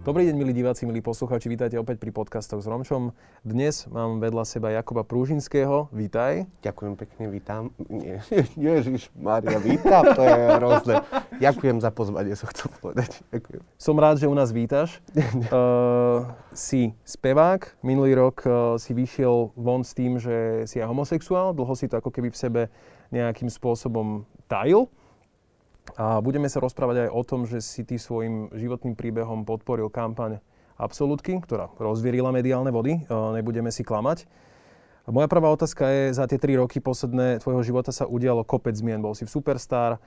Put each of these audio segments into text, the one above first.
Dobrý deň, milí diváci, milí poslucháči, vítajte opäť pri podcastoch s Romčom. Dnes mám vedľa seba Jakuba Prúžinského, vítaj. Ďakujem pekne, vítam. Nie, Ježiš, Mária, vítam, to je hrozné. Ďakujem za pozvanie, som chcel povedať. Ďakujem. Som rád, že u nás vítaš. uh, si spevák, minulý rok uh, si vyšiel von s tým, že si aj homosexuál, dlho si to ako keby v sebe nejakým spôsobom tajil. A budeme sa rozprávať aj o tom, že si ty svojim životným príbehom podporil kampaň Absolutky, ktorá rozvierila mediálne vody, nebudeme si klamať. Moja prvá otázka je, za tie tri roky posledné tvojho života sa udialo kopec zmien. Bol si v Superstar.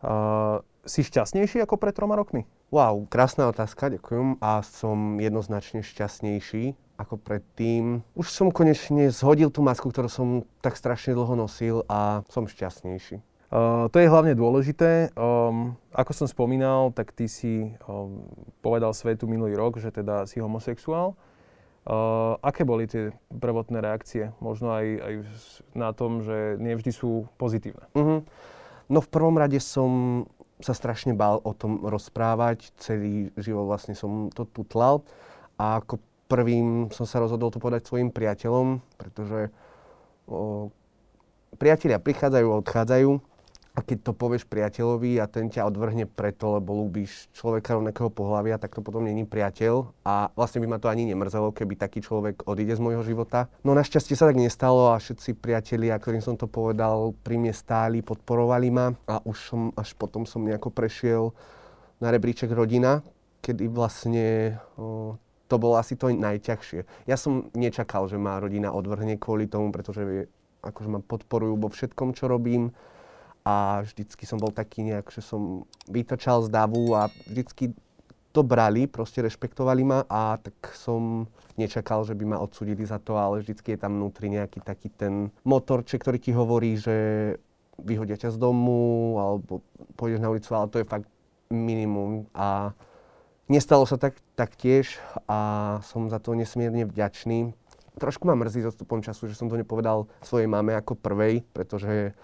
Uh, si šťastnejší ako pred troma rokmi? Wow, krásna otázka, ďakujem. A som jednoznačne šťastnejší ako predtým. Už som konečne zhodil tú masku, ktorú som tak strašne dlho nosil a som šťastnejší. Uh, to je hlavne dôležité. Um, ako som spomínal, tak ty si um, povedal svetu minulý rok, že teda si homosexuál. Uh, aké boli tie prvotné reakcie? Možno aj, aj na tom, že nevždy sú pozitívne. Uh-huh. No v prvom rade som sa strašne bál o tom rozprávať. Celý život vlastne som to tutlal. A ako prvým som sa rozhodol to povedať svojim priateľom, pretože o, priatelia prichádzajú a odchádzajú a keď to povieš priateľovi a ten ťa odvrhne preto, lebo ľúbiš človeka rovnakého pohľavia, tak to potom není priateľ. A vlastne by ma to ani nemrzelo, keby taký človek odíde z môjho života. No našťastie sa tak nestalo a všetci priatelia, ktorým som to povedal, pri mne stáli, podporovali ma a už som až potom som nejako prešiel na rebríček rodina, kedy vlastne o, to bolo asi to najťažšie. Ja som nečakal, že ma rodina odvrhne kvôli tomu, pretože akože ma podporujú vo všetkom, čo robím a vždycky som bol taký nejak, že som vytočal z davu a vždycky to brali, proste rešpektovali ma a tak som nečakal, že by ma odsudili za to, ale vždycky je tam vnútri nejaký taký ten motorček, ktorý ti hovorí, že vyhodia ťa z domu alebo pôjdeš na ulicu, ale to je fakt minimum a nestalo sa tak, tak tiež a som za to nesmierne vďačný. Trošku ma mrzí s odstupom času, že som to nepovedal svojej mame ako prvej, pretože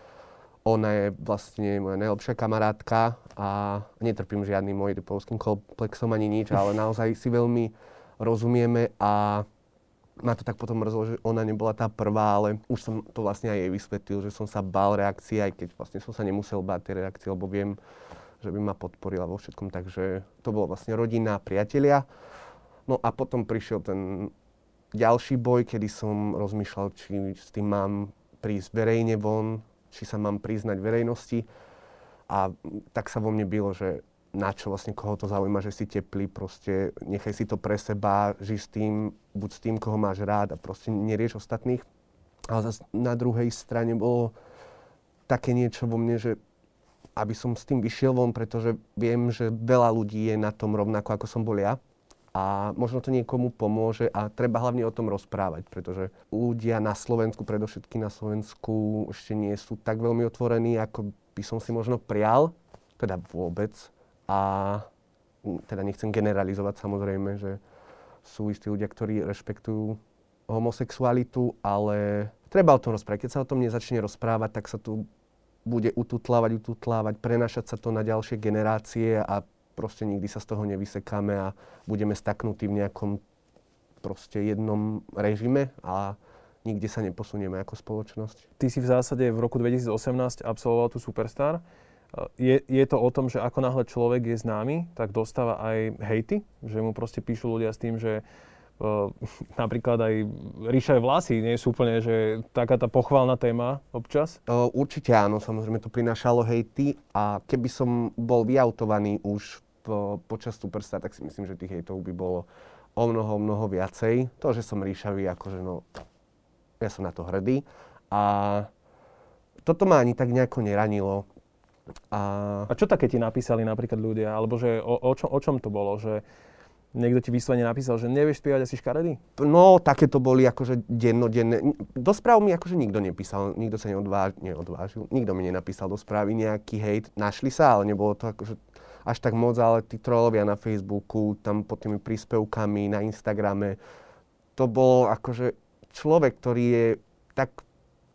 ona je vlastne moja najlepšia kamarátka a netrpím žiadnym môj komplexom ani nič, ale naozaj si veľmi rozumieme a ma to tak potom mrzlo, že ona nebola tá prvá, ale už som to vlastne aj jej vysvetlil, že som sa bál reakcie, aj keď vlastne som sa nemusel báť tie reakcie, lebo viem, že by ma podporila vo všetkom, takže to bolo vlastne rodina, priatelia. No a potom prišiel ten ďalší boj, kedy som rozmýšľal, či s tým mám prísť verejne von, či sa mám priznať verejnosti. A tak sa vo mne bylo, že na čo vlastne koho to zaujíma, že si teplý, proste nechaj si to pre seba, ži s tým, buď s tým, koho máš rád a proste nerieš ostatných. Ale zase na druhej strane bolo také niečo vo mne, že aby som s tým vyšiel von, pretože viem, že veľa ľudí je na tom rovnako, ako som bol ja a možno to niekomu pomôže a treba hlavne o tom rozprávať, pretože ľudia na Slovensku, predovšetky na Slovensku, ešte nie sú tak veľmi otvorení, ako by som si možno prial, teda vôbec. A teda nechcem generalizovať samozrejme, že sú istí ľudia, ktorí rešpektujú homosexualitu, ale treba o tom rozprávať. Keď sa o tom nezačne rozprávať, tak sa tu bude ututlávať, ututlávať, prenašať sa to na ďalšie generácie a proste nikdy sa z toho nevysekáme a budeme staknutí v nejakom proste jednom režime a nikde sa neposunieme ako spoločnosť. Ty si v zásade v roku 2018 absolvoval tu Superstar. Je, je to o tom, že ako náhle človek je známy, tak dostáva aj hejty, že mu proste píšu ľudia s tým, že uh, napríklad aj ríšavé vlasy nie sú úplne, že taká tá pochválna téma občas? Uh, určite áno, samozrejme to prinášalo hejty a keby som bol vyautovaný už po, počas Superstar, tak si myslím, že tých hejtov by bolo o mnoho, mnoho viacej. To, že som ríšavý, akože no, ja som na to hrdý. A toto ma ani tak nejako neranilo. A, a čo také ti napísali napríklad ľudia? Alebo že o, o, čo, o čom to bolo? Že niekto ti vyslovene napísal, že nevieš spievať asi škaredý? No, také to boli akože dennodenné. Do správ mi akože nikto nepísal, nikto sa neodvážil, neodvážil, nikto mi nenapísal do správy nejaký hejt. Našli sa, ale nebolo to akože až tak moc, ale tí trollovia na Facebooku, tam pod tými príspevkami, na Instagrame, to bol akože človek, ktorý je tak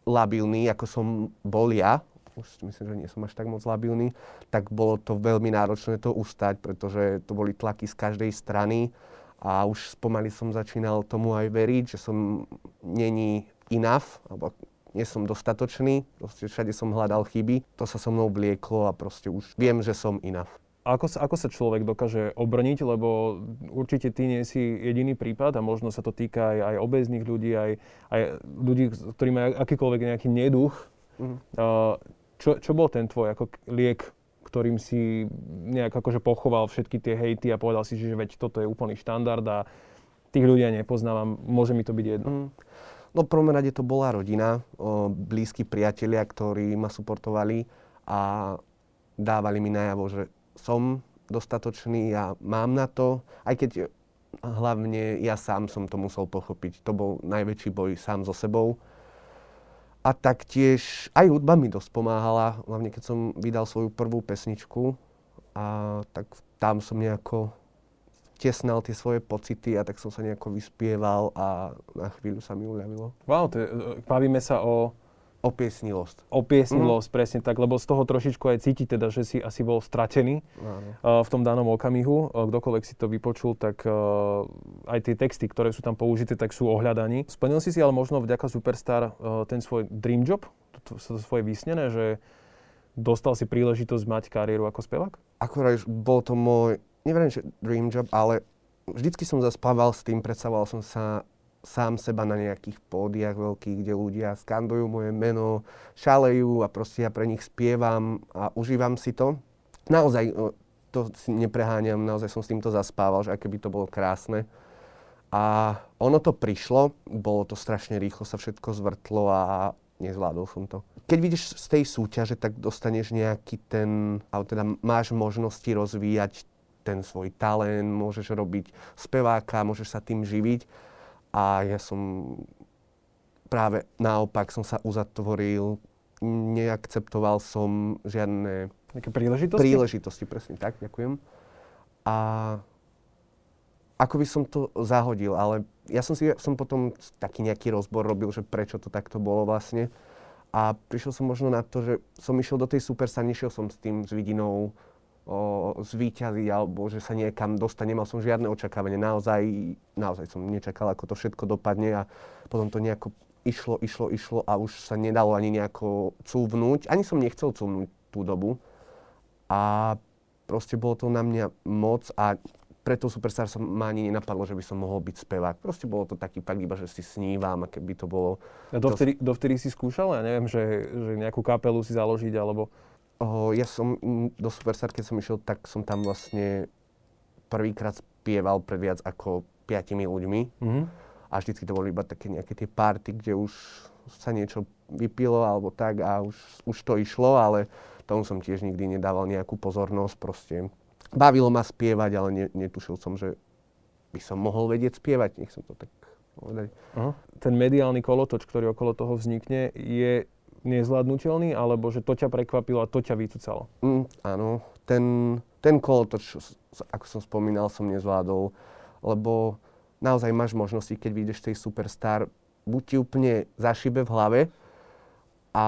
labilný, ako som bol ja, už myslím, že nie som až tak moc labilný, tak bolo to veľmi náročné to ustať, pretože to boli tlaky z každej strany a už pomaly som začínal tomu aj veriť, že som není enough, alebo nie som dostatočný, proste všade som hľadal chyby, to sa so mnou vlieklo a proste už viem, že som enough. Ako sa, ako sa človek dokáže obrniť, lebo určite ty nie si jediný prípad a možno sa to týka aj, aj obezných ľudí, aj, aj ľudí, ktorí majú akýkoľvek nejaký neduch. Mm. Uh, čo, čo bol ten tvoj ako liek, ktorým si nejak akože pochoval všetky tie hejty a povedal si, že veď toto je úplný štandard a tých ľudia nepoznávam, môže mi to byť jedno? Mm. No v prvom rade to bola rodina, o, blízki priatelia, ktorí ma suportovali a dávali mi najavo, že som dostatočný a mám na to, aj keď hlavne ja sám som to musel pochopiť. To bol najväčší boj sám so sebou. A taktiež aj hudba mi dosť pomáhala, hlavne keď som vydal svoju prvú pesničku. A tak tam som nejako tesnal tie svoje pocity a tak som sa nejako vyspieval a na chvíľu sa mi uľavilo. Wow, to je, bavíme sa o... O piesni Lost. O piesni mm. Presne tak, lebo z toho trošičku aj cíti teda, že si asi bol stratený uh, v tom danom okamihu. Uh, kdokoľvek si to vypočul, tak uh, aj tie texty, ktoré sú tam použité, tak sú ohľadaní. Splnil si si ale možno vďaka Superstar uh, ten svoj dream job, to, to, to svoje vysnené, že dostal si príležitosť mať kariéru ako spevák? Akorát bol to môj neviem, že dream job, ale vždycky som zaspával s tým, predstavoval som sa sám seba na nejakých pódiach veľkých, kde ľudia skandujú moje meno, šalejú a proste ja pre nich spievam a užívam si to. Naozaj, to si nepreháňam, naozaj som s týmto zaspával, že aké by to bolo krásne. A ono to prišlo, bolo to strašne rýchlo, sa všetko zvrtlo a nezvládol som to. Keď vidíš z tej súťaže, tak dostaneš nejaký ten, alebo teda máš možnosti rozvíjať ten svoj talent, môžeš robiť speváka, môžeš sa tým živiť. A ja som práve naopak som sa uzatvoril, neakceptoval som žiadne Nejaké príležitosti? Príležitosti, presne tak, ďakujem. A ako by som to zahodil, ale ja som si som potom taký nejaký rozbor robil, že prečo to takto bolo vlastne. A prišiel som možno na to, že som išiel do tej superstar, nešiel som s tým s vidinou o, alebo že sa niekam dostane. Nemal som žiadne očakávanie. Naozaj, naozaj som nečakal, ako to všetko dopadne a potom to nejako išlo, išlo, išlo a už sa nedalo ani nejako cúvnuť. Ani som nechcel cúvnuť tú dobu. A proste bolo to na mňa moc a preto Superstar som ma ani nenapadlo, že by som mohol byť spevák. Proste bolo to taký fakt iba, že si snívam a keby to bolo... A dovtedy, dovtedy si skúšal? Ja neviem, že, že nejakú kapelu si založiť alebo... Oh, ja som do Superstar, keď som išiel, tak som tam vlastne prvýkrát spieval pred viac ako piatimi ľuďmi. Mm-hmm. A vždycky to boli iba také nejaké tie party, kde už sa niečo vypilo alebo tak a už, už to išlo, ale tomu som tiež nikdy nedával nejakú pozornosť. Proste bavilo ma spievať, ale ne, netušil som, že by som mohol vedieť spievať, nech som to tak povedať. Aha. Ten mediálny kolotoč, ktorý okolo toho vznikne, je nezvládnutelný, alebo že to ťa prekvapilo a to ťa vycúcalo? Mm, áno, ten, ten kolotoč, ako som spomínal, som nezvládol, lebo naozaj máš možnosti, keď vyjdeš tej superstar, buď ti úplne zašibe v hlave, a,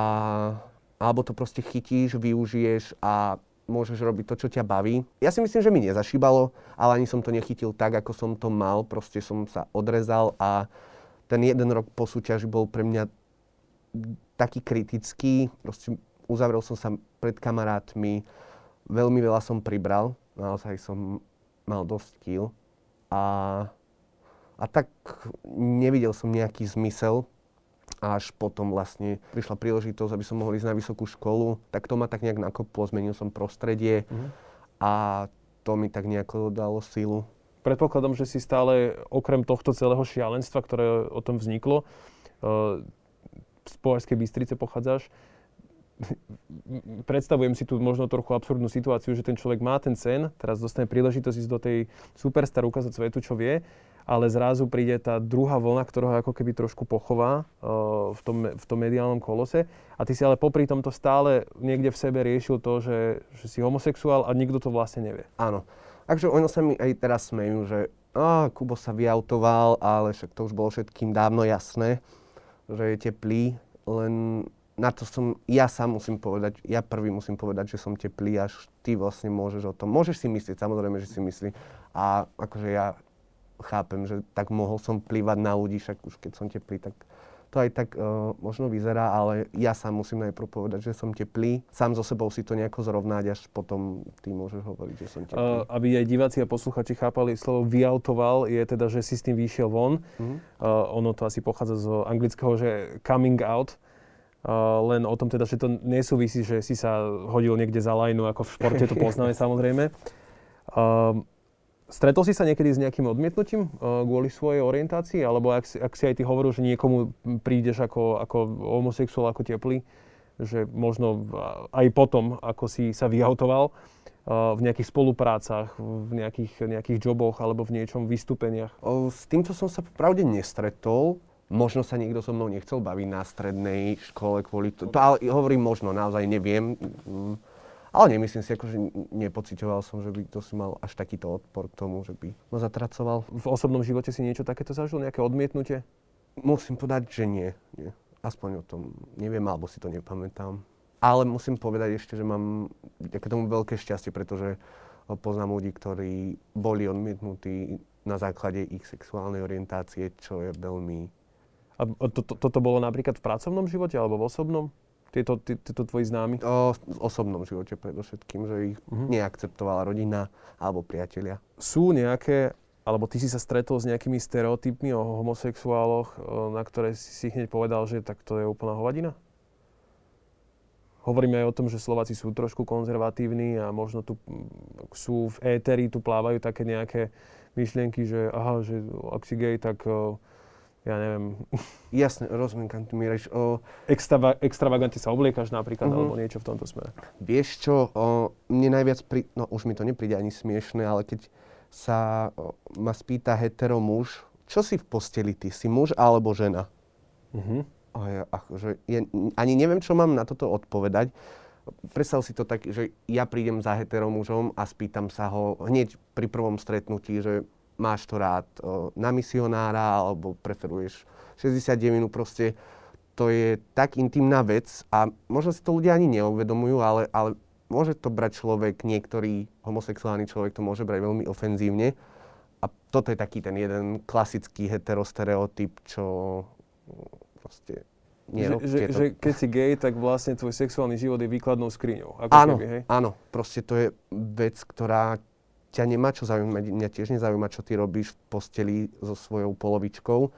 alebo to proste chytíš, využiješ a môžeš robiť to, čo ťa baví. Ja si myslím, že mi nezašíbalo, ale ani som to nechytil tak, ako som to mal. Proste som sa odrezal a ten jeden rok po súťaži bol pre mňa taký kritický, proste uzavrel som sa pred kamarátmi, veľmi veľa som pribral, naozaj som mal dosť kil a, a tak nevidel som nejaký zmysel, až potom vlastne prišla príležitosť, aby som mohol ísť na vysokú školu, tak to ma tak nejak nakoplo, zmenil som prostredie mm. a to mi tak nejako dalo sílu. Predpokladom, že si stále okrem tohto celého šialenstva, ktoré o tom vzniklo, uh, z Považskej Bystrice pochádzaš, predstavujem si tu možno trochu absurdnú situáciu, že ten človek má ten sen, teraz dostane príležitosť ísť do tej superstar, ukázať svetu, čo vie, ale zrazu príde tá druhá vlna, ktorá ako keby trošku pochová uh, v, tom, v tom mediálnom kolose. A ty si ale popri tomto stále niekde v sebe riešil to, že, že si homosexuál a nikto to vlastne nevie. Áno. Takže ono sa mi aj teraz smejú, že á, Kubo sa vyautoval, ale však to už bolo všetkým dávno jasné že je teplý, len na to som, ja sám musím povedať, ja prvý musím povedať, že som teplý, až ty vlastne môžeš o tom. Môžeš si myslieť, samozrejme, že si myslí. A akože ja chápem, že tak mohol som plývať na ľudí, však už keď som teplý, tak to aj tak uh, možno vyzerá, ale ja sám musím najprv povedať, že som teplý. Sám so sebou si to nejako zrovnať, až potom ty môžeš hovoriť, že som teplý. Uh, aby aj diváci a posluchači chápali, slovo vyautoval je teda, že si s tým vyšiel von. Uh-huh. Uh, ono to asi pochádza z anglického, že coming out. Uh, len o tom teda, že to nesúvisí, že si sa hodil niekde za lajnu, ako v športe to poznáme samozrejme. Uh, Stretol si sa niekedy s nejakým odmietnutím uh, kvôli svojej orientácii? Alebo ak, ak si aj ty hovoril, že niekomu prídeš ako, ako homosexuál, ako teplý, že možno aj potom, ako si sa vyautoval, uh, v nejakých spoluprácach, v nejakých, nejakých joboch alebo v niečom vystúpeniach? S týmto som sa pravde nestretol. Možno sa niekto so mnou nechcel baviť na strednej škole kvôli to. to ale hovorím možno, naozaj neviem. Mm ale nemyslím si, akože nepocitoval som, že by to si mal až takýto odpor k tomu, že by ma zatracoval. V osobnom živote si niečo takéto zažil? Nejaké odmietnutie? Musím povedať, že nie. nie. Aspoň o tom neviem, alebo si to nepamätám. Ale musím povedať ešte, že mám k tomu veľké šťastie, pretože poznám ľudí, ktorí boli odmietnutí na základe ich sexuálnej orientácie, čo je veľmi... A to, to, toto bolo napríklad v pracovnom živote alebo v osobnom? Tieto, tí, títo tvoji známi? O, v osobnom živote predovšetkým, že ich uh-huh. neakceptovala rodina alebo priatelia. Sú nejaké, alebo ty si sa stretol s nejakými stereotypmi o homosexuáloch, na ktoré si si hneď povedal, že tak to je úplná hovadina? Hovoríme aj o tom, že Slováci sú trošku konzervatívni a možno tu sú v éteri, tu plávajú také nejaké myšlienky, že aha, že ak si gay, tak ja neviem. Jasne, rozumiem, kam ty miereš. O... Extrava, extravagantne sa obliekaš napríklad, uh-huh. alebo niečo v tomto smere. Vieš čo, o, mne najviac, pri, no už mi to nepríde ani smiešne, ale keď sa o, ma spýta hetero muž, čo si v posteli ty, si muž alebo žena? Uh-huh. A ja, akože, ja ani neviem, čo mám na toto odpovedať. Predstav si to tak, že ja prídem za hetero mužom a spýtam sa ho hneď pri prvom stretnutí, že máš to rád na misionára alebo preferuješ 69 proste to je tak intimná vec a možno si to ľudia ani neuvedomujú, ale, ale môže to brať človek, niektorý homosexuálny človek to môže brať veľmi ofenzívne. A toto je taký ten jeden klasický heterostereotyp, čo proste Že, že, to. že keď si gay, tak vlastne tvoj sexuálny život je výkladnou skriňou. Ako áno, keby, hej? áno. Proste to je vec, ktorá ťa nemá čo zaujímať, mňa tiež nezaujíma, čo ty robíš v posteli so svojou polovičkou.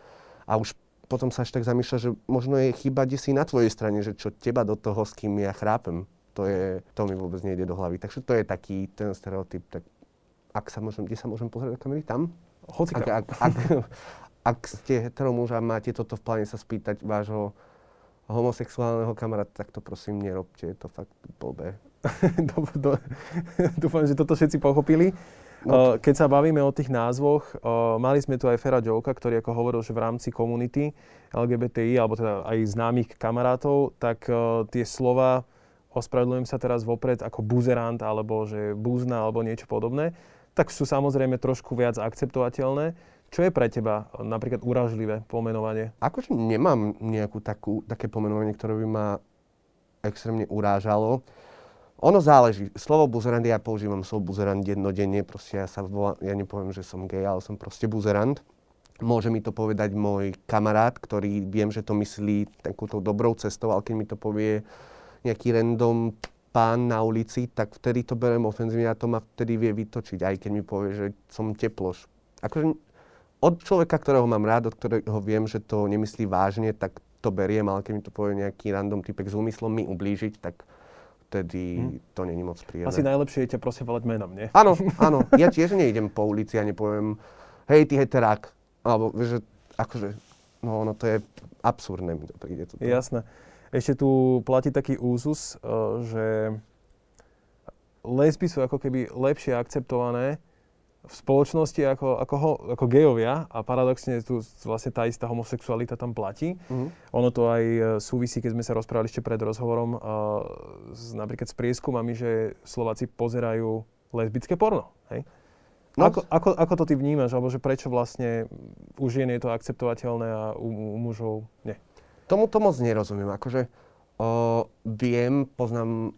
A už potom sa až tak zamýšľa, že možno je chyba kde si na tvojej strane, že čo teba do toho, s kým ja chrápem. To, je, to mi vôbec nejde do hlavy. Takže to je taký ten stereotyp. Tak ak sa môžem, kde sa môžem pozrieť do kamery? Tam? Ak, ak, ak, ak ste hetero muž a máte toto v pláne sa spýtať vášho homosexuálneho kamaráta, tak to prosím nerobte, je to fakt blbé. dúfam, že toto všetci pochopili. No. Keď sa bavíme o tých názvoch, mali sme tu aj Fera Joka, ktorý ako hovoril, že v rámci komunity LGBTI, alebo teda aj známych kamarátov, tak tie slova, ospravedlňujem sa teraz vopred, ako buzerant, alebo že búzna, alebo niečo podobné, tak sú samozrejme trošku viac akceptovateľné. Čo je pre teba napríklad uražlivé pomenovanie? Akože nemám nejakú takú, také pomenovanie, ktoré by ma extrémne urážalo. Ono záleží. Slovo buzerant, ja používam slovo buzerant dennodenne, proste ja sa volám, ja nepoviem, že som gay, ale som proste buzerant. Môže mi to povedať môj kamarát, ktorý viem, že to myslí takúto dobrou cestou, ale keď mi to povie nejaký random pán na ulici, tak vtedy to berem ofenzívne a to ma vtedy vie vytočiť, aj keď mi povie, že som teploš. Akože od človeka, ktorého mám rád, od ktorého viem, že to nemyslí vážne, tak to beriem, ale keď mi to povie nejaký random typek s úmyslom mi ublížiť, tak vtedy hmm. to není moc príjemné. Asi najlepšie je ťa prosím volať menom, nie? Áno, áno. Ja tiež nejdem po ulici a nepoviem, hej, ty heterák. Alebo, vieš, že, akože, no ono to je absurdné, mi to príde. Toto. Jasné. Ešte tu platí taký úzus, eh, že lesby sú ako keby lepšie akceptované v spoločnosti ako, ako, ho, ako gejovia a paradoxne tu vlastne tá istá homosexualita tam platí. Mm-hmm. Ono to aj e, súvisí, keď sme sa rozprávali ešte pred rozhovorom, uh, s, napríklad s prieskumami, že Slováci pozerajú lesbické porno. Hej? No. Ako, ako, ako to ty vnímaš, alebo že prečo vlastne u žien je to akceptovateľné a u, u mužov nie? Tomu to moc nerozumiem. Akože O, viem, poznám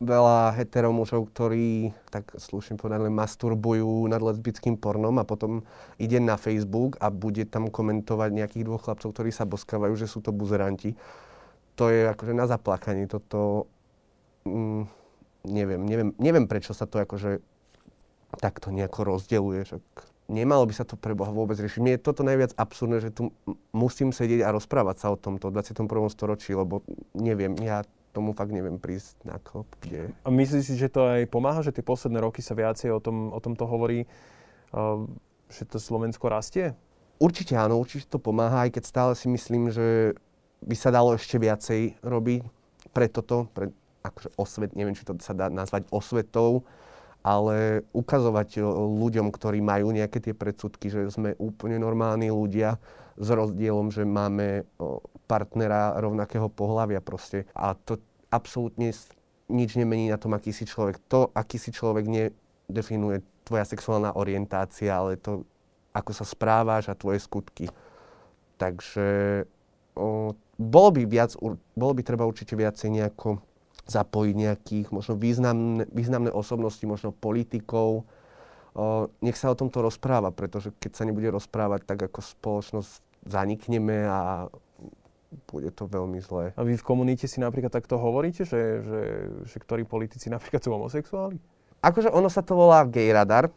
veľa heteromužov, ktorí, tak slušne povedané, masturbujú nad lesbickým pornom a potom ide na Facebook a bude tam komentovať nejakých dvoch chlapcov, ktorí sa boskávajú, že sú to buzeranti. To je akože na zaplakanie. Toto, mm, neviem, neviem, neviem, prečo sa to akože takto nejako rozdeluje. Nemalo by sa to pre Boha vôbec riešiť. Mne je toto najviac absurdné, že tu musím sedieť a rozprávať sa o tomto v 21. storočí, lebo neviem, ja tomu fakt neviem prísť na klop, kde... A myslíš si, že to aj pomáha, že tie posledné roky sa viacej o, tom, o tomto hovorí, uh, že to Slovensko rastie? Určite áno, určite to pomáha, aj keď stále si myslím, že by sa dalo ešte viacej robiť pre toto, pre akože osvet, neviem, či to sa dá nazvať osvetou, ale ukazovať ľuďom, ktorí majú nejaké tie predsudky, že sme úplne normálni ľudia s rozdielom, že máme partnera rovnakého pohľavia proste. A to absolútne nič nemení na tom, aký si človek. To, aký si človek, nedefinuje tvoja sexuálna orientácia, ale to, ako sa správaš a tvoje skutky. Takže o, bolo by viac, bolo by treba určite viacej nejako zapojiť nejakých možno významné, významné osobnosti, možno politikov. O, nech sa o tomto rozpráva, pretože keď sa nebude rozprávať, tak ako spoločnosť zanikneme a bude to veľmi zlé. A vy v komunite si napríklad takto hovoríte, že, že, že ktorí politici napríklad sú homosexuáli? Akože ono sa to volá gay radar.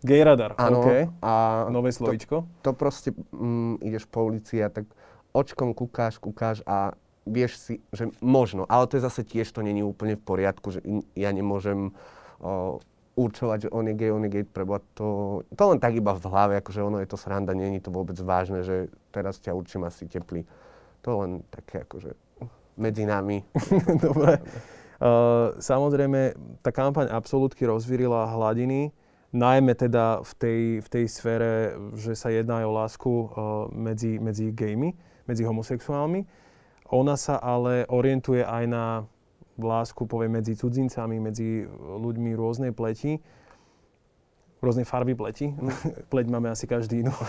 Gay radar, Áno, OK. A Nové slovíčko. To, to proste mm, ideš po ulici a tak očkom kúkáš, kúkáš a vieš si, že možno, ale to je zase tiež, to není úplne v poriadku, že ja nemôžem o, určovať, že on je gay, on je gay, prebo to, to len tak iba v hlave, akože ono je to sranda, není to vôbec vážne, že teraz ťa určím asi teplý. To len také akože medzi nami. Dobre. Uh, samozrejme, tá kampaň absolútky rozvírila hladiny, najmä teda v tej, v tej sfére, že sa jedná aj o lásku uh, medzi, medzi gejmi, medzi homosexuálmi. Ona sa ale orientuje aj na lásku, poviem, medzi cudzincami, medzi ľuďmi rôznej pleti, rôznej farby pleti. Pleť máme asi každý inú.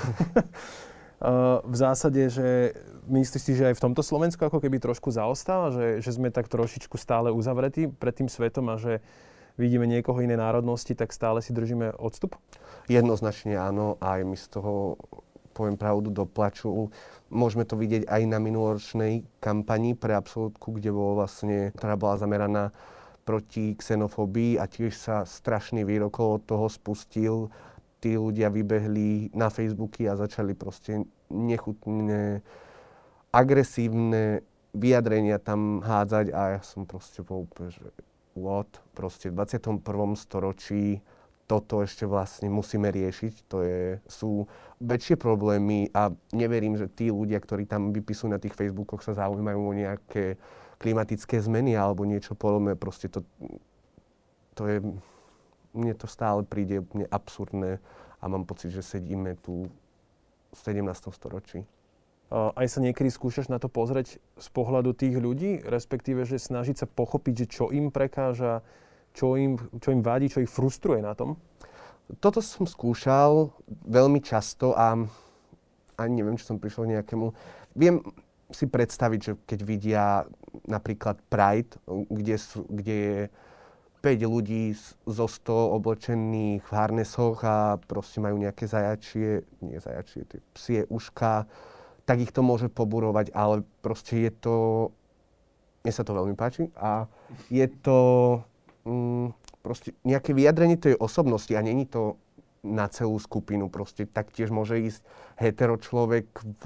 v zásade, že myslíš si, že aj v tomto Slovensku ako keby trošku zaostáva, že, že sme tak trošičku stále uzavretí pred tým svetom a že vidíme niekoho inej národnosti, tak stále si držíme odstup? Jednoznačne áno, aj my z toho poviem pravdu, do plaču. Môžeme to vidieť aj na minuloročnej kampani pre absolútku, kde bolo vlastne, ktorá bola zameraná proti xenofóbii a tiež sa strašný výrok od toho spustil. Tí ľudia vybehli na Facebooky a začali proste nechutné, agresívne vyjadrenia tam hádzať a ja som proste bol úplne, že what? Proste v 21. storočí toto ešte vlastne musíme riešiť. To je, sú väčšie problémy a neverím, že tí ľudia, ktorí tam vypisujú na tých Facebookoch, sa zaujímajú o nejaké klimatické zmeny alebo niečo podobné. Proste to, to je, mne to stále príde úplne absurdné a mám pocit, že sedíme tu v 17. storočí. Aj sa niekedy skúšaš na to pozrieť z pohľadu tých ľudí, respektíve, že snažiť sa pochopiť, že čo im prekáža, čo im, čo im vadí, čo ich frustruje na tom? Toto som skúšal veľmi často a ani neviem, či som prišiel k nejakému... Viem si predstaviť, že keď vidia napríklad Pride, kde, sú, kde je 5 ľudí zo 100 oblečených v harnesoch a proste majú nejaké zajačie, nie zajačie, tie psie uška, tak ich to môže poburovať, ale proste je to... Mne sa to veľmi páči a je to mm, proste nejaké vyjadrenie tej osobnosti a není to na celú skupinu. Proste taktiež môže ísť hetero človek v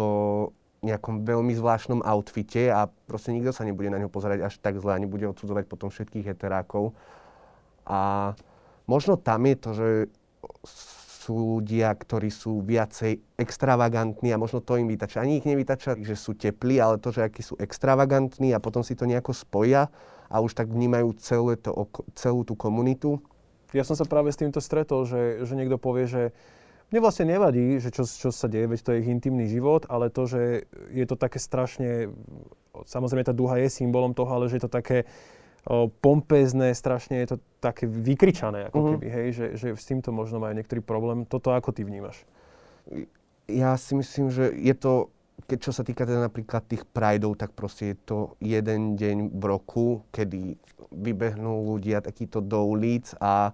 nejakom veľmi zvláštnom outfite a proste nikto sa nebude na ňo pozerať až tak zle a nebude odsudzovať potom všetkých heterákov. A možno tam je to, že sú ľudia, ktorí sú viacej extravagantní a možno to im vytača. Ani ich nevytača, že sú teplí, ale to, že akí sú extravagantní a potom si to nejako spoja a už tak vnímajú celé to, celú tú komunitu. Ja som sa práve s týmto stretol, že, že niekto povie, že mne vlastne nevadí, že čo, čo sa deje, veď to je ich intimný život, ale to, že je to také strašne, samozrejme tá duha je symbolom toho, ale že je to také pompézne, strašne je to také vykričané, ako uh-huh. keby, hej, že, že s týmto možno majú niektorý problém. Toto ako ty vnímaš? Ja si myslím, že je to keď čo sa týka teda napríklad tých prideov, tak proste je to jeden deň v roku, kedy vybehnú ľudia takýto do ulic a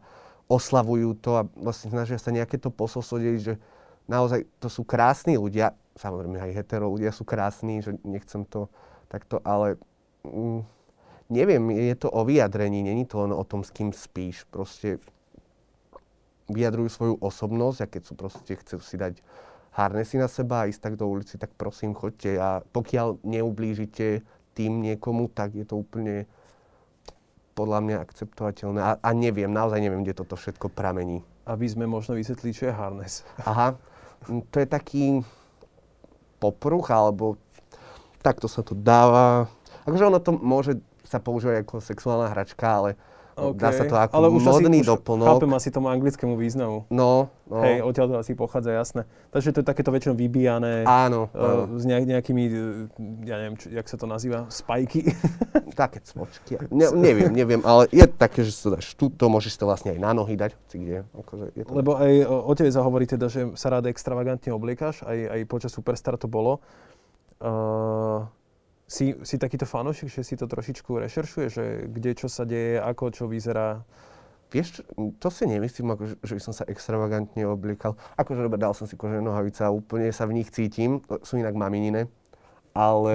oslavujú to a vlastne snažia sa nejaké to posolstvo deliť, že naozaj to sú krásni ľudia, samozrejme aj hetero ľudia sú krásni, že nechcem to takto, ale mm, neviem, je to o vyjadrení, není to len o tom, s kým spíš. Proste vyjadrujú svoju osobnosť a keď sú proste, chcú si dať harnesy na seba a ísť tak do ulici, tak prosím, choďte a pokiaľ neublížite tým niekomu, tak je to úplne podľa mňa akceptovateľné. A, a neviem, naozaj neviem, kde toto všetko pramení. Aby sme možno vysvetlili, čo je harness. Aha, to je taký popruch, alebo takto sa to dáva. Akože ono to môže sa používať ako sexuálna hračka, ale Okay. Dá sa to ako Ale už modný asi, doplnok. Chápem asi tomu anglickému významu. No, no. Hej, odtiaľ to asi pochádza, jasné. Takže to je takéto väčšinou vybíjané. Áno. Uh, s nejak, nejakými, e, ja neviem, či, jak sa to nazýva, spajky. Také cvočky. Ne, neviem, neviem, ale je také, že sa dáš tu, to môžeš to vlastne aj na nohy dať, kde. Akože je to... Lebo aj o tebe zahovorí teda, že sa rád extravagantne obliekaš, aj, aj počas Superstar to bolo. Uh, si, si takýto fanúšik, že si to trošičku rešeršuje, že kde čo sa deje, ako čo vyzerá? Vieš, to si nemyslím, ako, že by som sa extravagantne obliekal. Akože dobre, dal som si kožené nohavice a úplne sa v nich cítim. Sú inak maminine. Ale...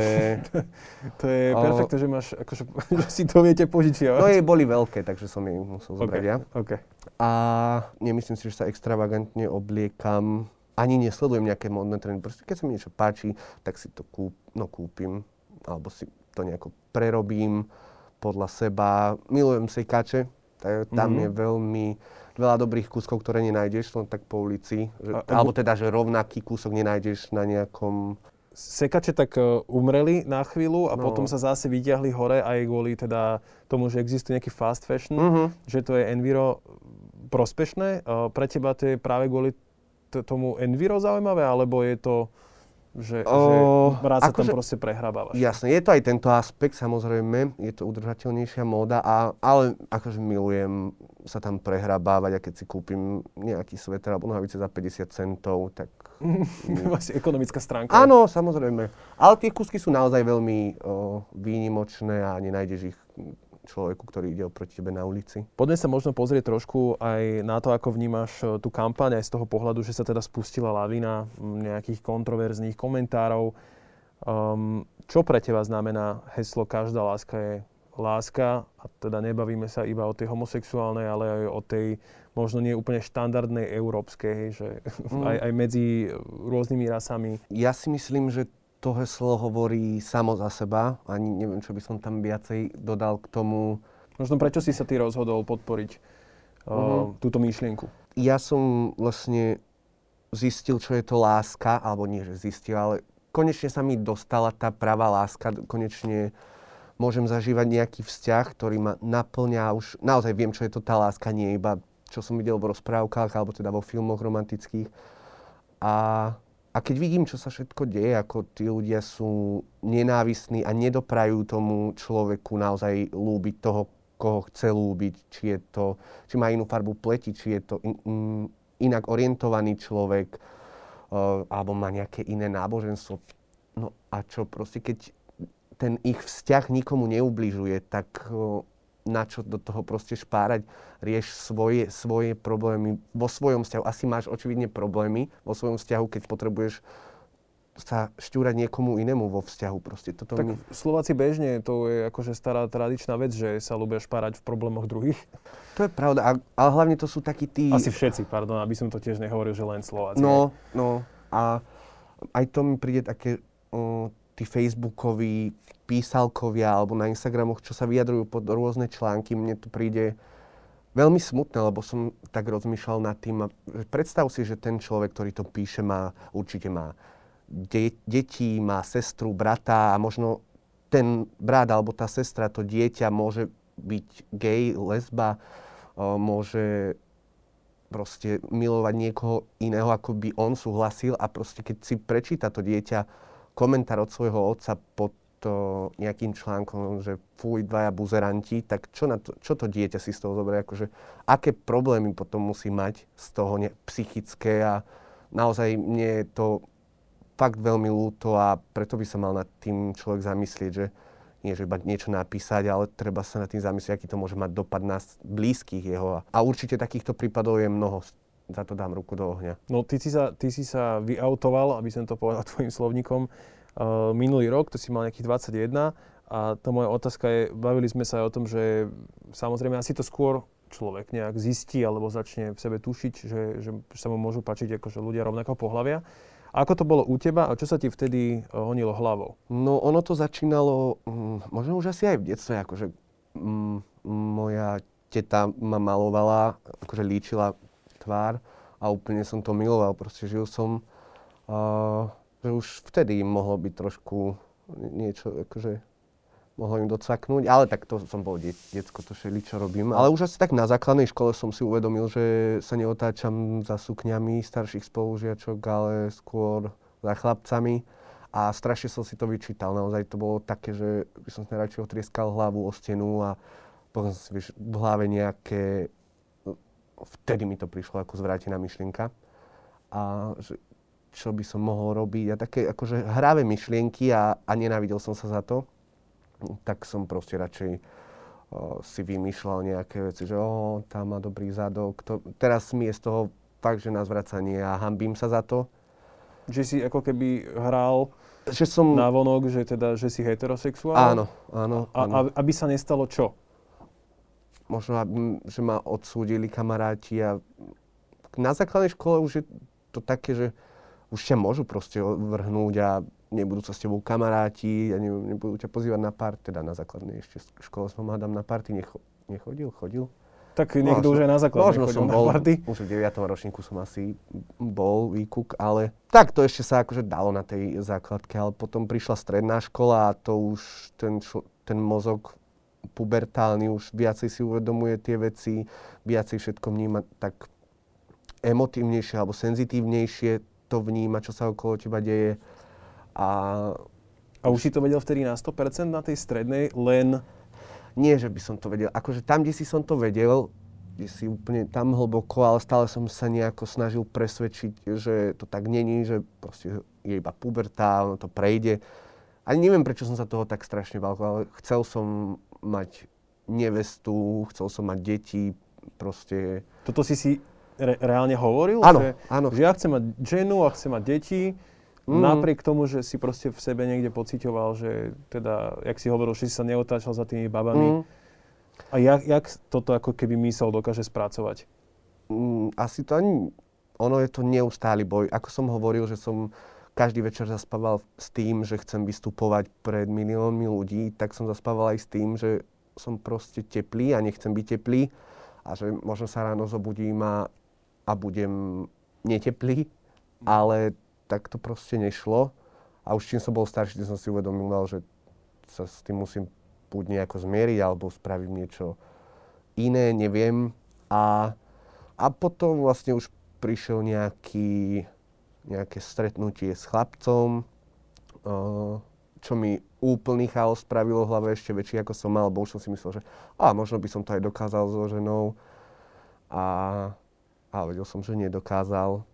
to je o... perfektné, že máš, akože, že si to viete požičiavať. No jej boli veľké, takže som jej musel zobrať okay, ja. Okay. A nemyslím si, že sa extravagantne obliekam. Ani nesledujem nejaké modné trendy. Proste keď sa mi niečo páči, tak si to kúp, no, kúpim alebo si to nejako prerobím podľa seba. Milujem sejkače, tak tam mm-hmm. je veľmi veľa dobrých kúskov, ktoré nenájdeš len tak po ulici. Že, a, alebo teda, že rovnaký kúsok nenájdeš na nejakom... Sekače tak uh, umreli na chvíľu a no. potom sa zase vyťahli hore aj kvôli teda tomu, že existuje nejaký fast fashion, mm-hmm. že to je enviro prospešné. Uh, pre teba to je práve kvôli tomu enviro zaujímavé, alebo je to že, o, že rád sa tam že, proste prehrabávaš. Jasne, je to aj tento aspekt, samozrejme, je to udržateľnejšia móda, a, ale akože milujem sa tam prehrabávať a keď si kúpim nejaký sveter alebo nohavice za 50 centov, tak... Vlastne ekonomická stránka. Áno, samozrejme. Ale tie kusky sú naozaj veľmi o, výnimočné a nenájdeš ich človeku, ktorý ide oproti tebe na ulici. Poďme sa možno pozrieť trošku aj na to, ako vnímaš e, tú kampaň aj z toho pohľadu, že sa teda spustila lavina nejakých kontroverzných komentárov. Um, čo pre teba znamená heslo Každá láska je láska a teda nebavíme sa iba o tej homosexuálnej, ale aj o tej možno nie úplne štandardnej európskej, že mm. aj, aj medzi rôznymi rasami. Ja si myslím, že to heslo hovorí samo za seba. Ani neviem, čo by som tam viacej dodal k tomu. Možno prečo si sa ty rozhodol podporiť uh, uh-huh. túto myšlienku? Ja som vlastne zistil, čo je to láska, alebo nie, že zistil, ale konečne sa mi dostala tá pravá láska. Konečne môžem zažívať nejaký vzťah, ktorý ma naplňa. Už naozaj viem, čo je to tá láska, nie iba čo som videl v rozprávkach, alebo teda vo filmoch romantických. A a keď vidím, čo sa všetko deje, ako tí ľudia sú nenávistní a nedoprajú tomu človeku naozaj lúbiť toho, koho chce lúbiť, či, je to, či má inú farbu pleti, či je to in, in, inak orientovaný človek, uh, alebo má nejaké iné náboženstvo. No a čo proste, keď ten ich vzťah nikomu neubližuje, tak uh, na čo do toho proste špárať, rieš svoje, svoje problémy vo svojom vzťahu. Asi máš očividne problémy vo svojom vzťahu, keď potrebuješ sa šťúrať niekomu inému vo vzťahu. Proste toto tak mi... Slováci bežne, to je akože stará tradičná vec, že sa ľúbia špárať v problémoch druhých. To je pravda, ale hlavne to sú takí tí... Asi všetci, pardon, aby som to tiež nehovoril, že len Slováci. No, no. A aj to mi príde také, o, tí Facebookoví písalkovia alebo na Instagramoch, čo sa vyjadrujú pod rôzne články, mne to príde veľmi smutné, lebo som tak rozmýšľal nad tým. Predstav si, že ten človek, ktorý to píše, má, určite má de- deti, má sestru, brata a možno ten brat alebo tá sestra, to dieťa môže byť gay, lesba, môže proste milovať niekoho iného, ako by on súhlasil a proste keď si prečíta to dieťa komentár od svojho otca pod to nejakým článkom, že fuj, dvaja buzeranti, tak čo, na to, čo to dieťa si z toho zoberie? Akože, aké problémy potom musí mať z toho ne, psychické a naozaj mne to fakt veľmi ľúto a preto by sa mal nad tým človek zamyslieť, že nie, že iba niečo napísať, ale treba sa nad tým zamyslieť, aký to môže mať dopad na blízkych jeho. A určite takýchto prípadov je mnoho. Za to dám ruku do ohňa. No ty si sa, ty si sa vyautoval, aby som to povedal tvojim slovníkom, uh, minulý rok, to si mal nejakých 21 a tá moja otázka je, bavili sme sa aj o tom, že samozrejme asi to skôr človek nejak zistí alebo začne v sebe tušiť, že, že sa mu môžu páčiť akože ľudia rovnakého pohľavia. Ako to bolo u teba a čo sa ti vtedy uh, honilo hlavou? No ono to začínalo, mm, možno už asi aj v detstve, akože mm, moja teta ma malovala, akože líčila tvár a úplne som to miloval. Proste žil som, uh, že už vtedy mohlo byť trošku niečo, akože mohlo im docaknúť, ale tak to som bol de- to šeli, čo robím. Ale už asi tak na základnej škole som si uvedomil, že sa neotáčam za sukňami starších spolužiačok, ale skôr za chlapcami. A strašne som si to vyčítal. Naozaj to bolo také, že by som si radšej otrieskal hlavu o stenu a potom si vieš, v hlave nejaké vtedy mi to prišlo ako zvrátená myšlienka. A že čo by som mohol robiť a také akože hravé myšlienky a, a nenávidel som sa za to. Tak som proste radšej o, si vymýšľal nejaké veci, že o, tam má dobrý zadok. To, teraz mi je z toho fakt, že na zvracanie a hambím sa za to. Že si ako keby hral že som... na vonok, že teda, že si heterosexuál? Áno, áno. A, a, aby sa nestalo čo? Možno, že ma odsúdili kamaráti a na základnej škole už je to také, že už ťa môžu proste vrhnúť a nebudú sa s tebou kamaráti a nebudú ťa pozývať na pár, teda na základnej ešte škole som hádam na party necho, nechodil, chodil. Tak niekto už aj na základnej možno som bol, party. Už v 9. ročníku som asi bol výkuk, ale tak to ešte sa akože dalo na tej základke, ale potom prišla stredná škola a to už ten, ten mozog pubertálny, už viacej si uvedomuje tie veci, viacej všetko vníma tak emotívnejšie alebo senzitívnejšie to vníma, čo sa okolo teba deje. A, a už si to vedel vtedy na 100% na tej strednej, len... Nie, že by som to vedel. Akože tam, kde si som to vedel, kde si úplne tam hlboko, ale stále som sa nejako snažil presvedčiť, že to tak není, že proste je iba puberta, ono to prejde. Ani neviem, prečo som sa toho tak strašne bál, ale chcel som mať nevestu, chcel som mať deti, proste... Toto si si re- reálne hovoril? Áno, že, áno. Že ja chcem mať ženu a chcem mať deti, mm. napriek tomu, že si proste v sebe niekde pocitoval, že teda, jak si hovoril, že si sa neotáčal za tými babami. Mm. A jak, jak toto ako keby mysel dokáže spracovať? Mm, asi to ani... Ono je to neustály boj. Ako som hovoril, že som každý večer zaspával s tým, že chcem vystupovať pred miliónmi ľudí, tak som zaspával aj s tým, že som proste teplý a nechcem byť teplý a že možno sa ráno zobudím a, a budem neteplý, ale tak to proste nešlo. A už čím som bol starší, tým som si uvedomil, že sa s tým musím buď nejako zmieriť, alebo spraviť niečo iné, neviem. A, a potom vlastne už prišiel nejaký nejaké stretnutie s chlapcom, čo mi úplný chaos spravilo v hlave ešte väčší, ako som mal, bo už som si myslel, že a možno by som to aj dokázal so ženou. A, a vedel som, že nedokázal.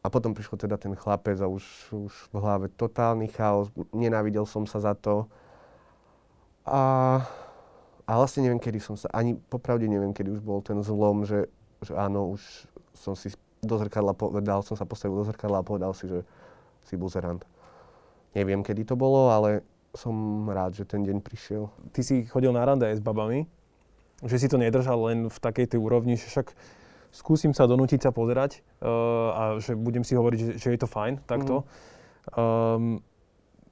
A potom prišiel teda ten chlapec a už, už v hlave totálny chaos, nenávidel som sa za to. A, a vlastne neviem, kedy som sa, ani popravde neviem, kedy už bol ten zlom, že, že áno, už som si do zrkadla povedal, som sa postavil do zrkadla a povedal si, že si buzerant. Neviem, kedy to bolo, ale som rád, že ten deň prišiel. Ty si chodil na rande aj s babami, že si to nedržal len v takej tej úrovni, že však skúsim sa donútiť sa pozerať uh, a že budem si hovoriť, že, že je to fajn takto. Mm. Um,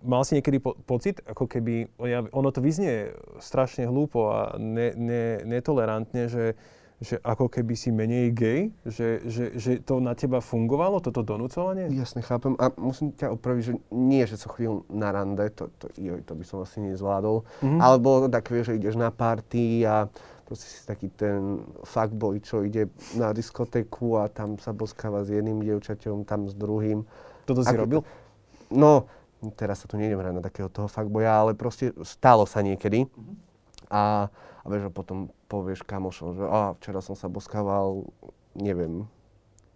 mal si niekedy po- pocit, ako keby, ono to vyznie strašne hlúpo a ne, ne, netolerantne, že že ako keby si menej gay? Že, že, že to na teba fungovalo, toto donúcovanie? Jasne, chápem. A musím ťa opraviť, že nie, že som chodil na rande, to, to, joj, to by som asi nezvládol. Mm-hmm. Ale bolo to také, že ideš na party a proste si taký ten fuckboy, čo ide na diskotéku a tam sa boskáva s jedným dievčaťom, tam s druhým. Toto si Ako, robil? No, teraz sa tu nejdem hrať na takého toho fuckboya, ale proste stalo sa niekedy. Mm-hmm. A a vieš, a potom povieš kamošom, že a včera som sa boskával, neviem,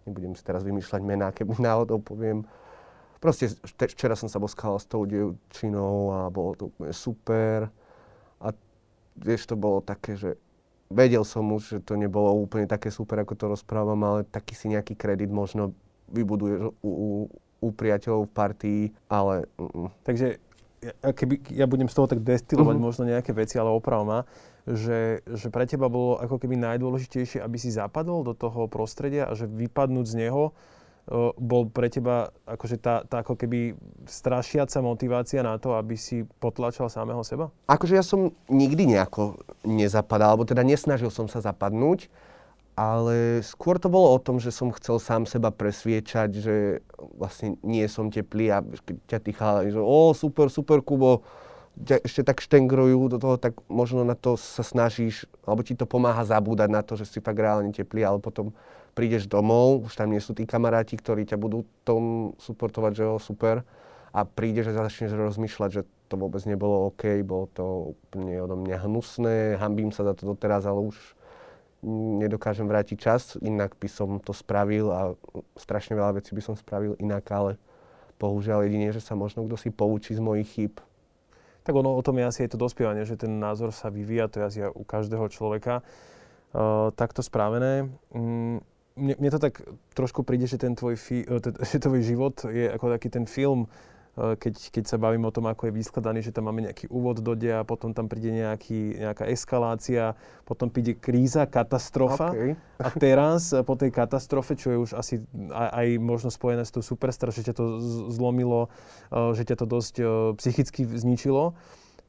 nebudem si teraz vymýšľať mená, keby náhodou poviem proste včera som sa boskal s tou dievčinou a bolo to úplne super. A vieš, to bolo také, že vedel som už, že to nebolo úplne také super, ako to rozprávam, ale taký si nejaký kredit možno vybuduješ u, u, u priateľov v partii, ale... Mm. Takže ja, keby, ja budem z toho tak destilovať uh-huh. možno nejaké veci, ale oprav ma, že, že pre teba bolo ako keby najdôležitejšie, aby si zapadol do toho prostredia a že vypadnúť z neho bol pre teba akože tá, tá ako keby strašiaca motivácia na to, aby si potlačal samého seba? Akože ja som nikdy nejako nezapadal, alebo teda nesnažil som sa zapadnúť, ale skôr to bolo o tom, že som chcel sám seba presviečať, že vlastne nie som teplý a keď ťa tí chalani, že o super, super Kubo, ťa ešte tak štengrujú do toho, tak možno na to sa snažíš, alebo ti to pomáha zabúdať na to, že si fakt reálne teplý, ale potom prídeš domov, už tam nie sú tí kamaráti, ktorí ťa budú tom suportovať, že jo, super. A prídeš a začneš rozmýšľať, že to vôbec nebolo OK, bolo to úplne odo mňa hnusné, hambím sa za to doteraz, ale už nedokážem vrátiť čas, inak by som to spravil a strašne veľa vecí by som spravil inak, ale bohužiaľ jedine, že sa možno kto si poučí z mojich chýb. Tak ono o tom je asi aj to dospievanie, že ten názor sa vyvíja, to je asi u každého človeka uh, takto spravené. Mm, mne, mne to tak trošku príde, že ten tvoj, fi, e, že tvoj život je ako taký ten film, keď, keď sa bavím o tom, ako je vyskladaný, že tam máme nejaký úvod do deja, potom tam príde nejaký, nejaká eskalácia, potom príde kríza, katastrofa. Okay. A teraz e, po tej katastrofe, čo je už asi aj, aj možno spojené s tou superstar, že ťa to zlomilo, že ťa to dosť psychicky zničilo,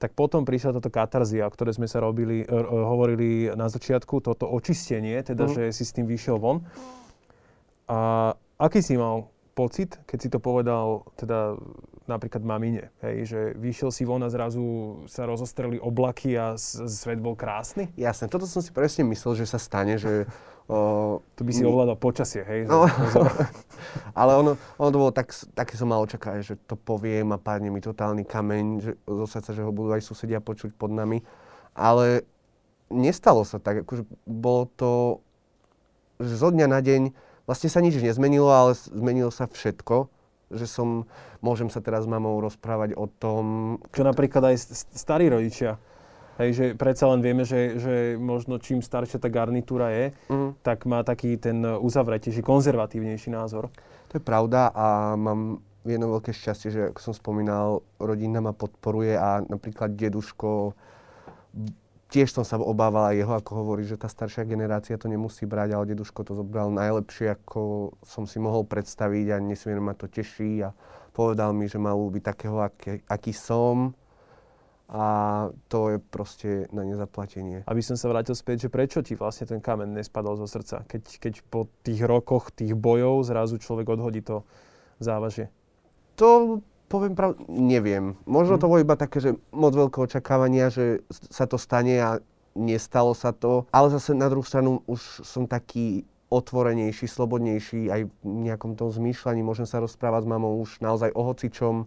tak potom prišla táto katarzia, o ktorej sme sa robili, hovorili na začiatku, toto očistenie, teda, uh. že si s tým vyšiel von. A aký si mal pocit, keď si to povedal teda napríklad mamine, hej, že vyšiel si von a zrazu sa rozostreli oblaky a svet bol krásny? Jasne, toto som si presne myslel, že sa stane, že O, to by si ovládal počasie, hej? No, ale ono, ono to bolo tak, také som mal očakávať, že to poviem a padne mi totálny kameň že, zo srdca, že ho budú aj susedia počuť pod nami. Ale nestalo sa tak, akože bolo to, že zo dňa na deň vlastne sa nič nezmenilo, ale zmenilo sa všetko. Že som, môžem sa teraz s mamou rozprávať o tom... Čo napríklad aj starí rodičia Hej, že predsa len vieme, že, že možno čím staršia tá garnitúra je, uh-huh. tak má taký ten uzavretejší, konzervatívnejší názor. To je pravda a mám jedno veľké šťastie, že ako som spomínal, rodina ma podporuje a napríklad deduško, tiež som sa obával jeho, ako hovorí, že tá staršia generácia to nemusí brať, ale deduško to zobral najlepšie, ako som si mohol predstaviť a nesmierne ma to teší a povedal mi, že má ľúbiť takého, aký, aký som a to je proste na nezaplatenie. Aby som sa vrátil späť, že prečo ti vlastne ten kamen nespadol zo srdca, keď, keď po tých rokoch tých bojov zrazu človek odhodí to závažie? To poviem pravdu, neviem. Možno to bolo iba také, že moc veľké očakávania, že sa to stane a nestalo sa to. Ale zase na druhú stranu už som taký otvorenejší, slobodnejší aj v nejakom tom zmýšľaní. Môžem sa rozprávať s mamou už naozaj o hocičom.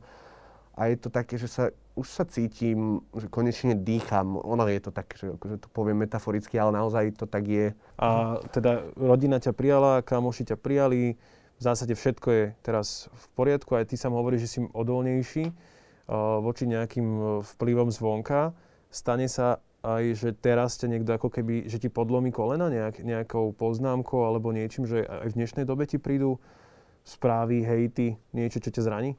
A je to také, že sa už sa cítim, že konečne dýcham. Ono je to tak, že akože to poviem metaforicky, ale naozaj to tak je. A teda rodina ťa prijala, kamoši ťa prijali, zásade všetko je teraz v poriadku, aj ty sa hovoríš, že si odolnejší uh, voči nejakým uh, vplyvom zvonka. Stane sa aj, že teraz ťa niekto ako keby, že ti podlomí kolena nejak, nejakou poznámkou alebo niečím, že aj v dnešnej dobe ti prídu správy, hejty, niečo, čo ťa zraní?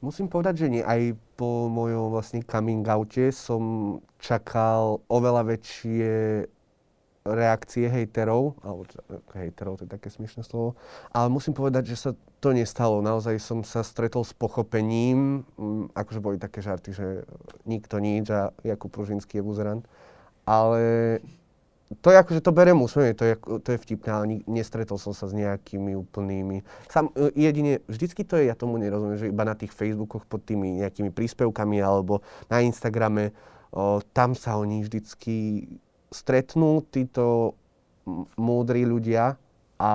Musím povedať, že nie. Aj po mojom vlastne coming oute som čakal oveľa väčšie reakcie hejterov, alebo hejterov, to je také smiešné slovo, ale musím povedať, že sa to nestalo. Naozaj som sa stretol s pochopením, mm, akože boli také žarty, že nikto nič a Jakub Pružinský je buzerant, ale to je akože to berem úsmevne, to je, to je vtipné, ale nestretol som sa s nejakými úplnými. Sam, e, jedine, vždycky to je, ja tomu nerozumiem, že iba na tých Facebookoch pod tými nejakými príspevkami alebo na Instagrame, o, tam sa oni vždycky stretnú, títo múdri ľudia a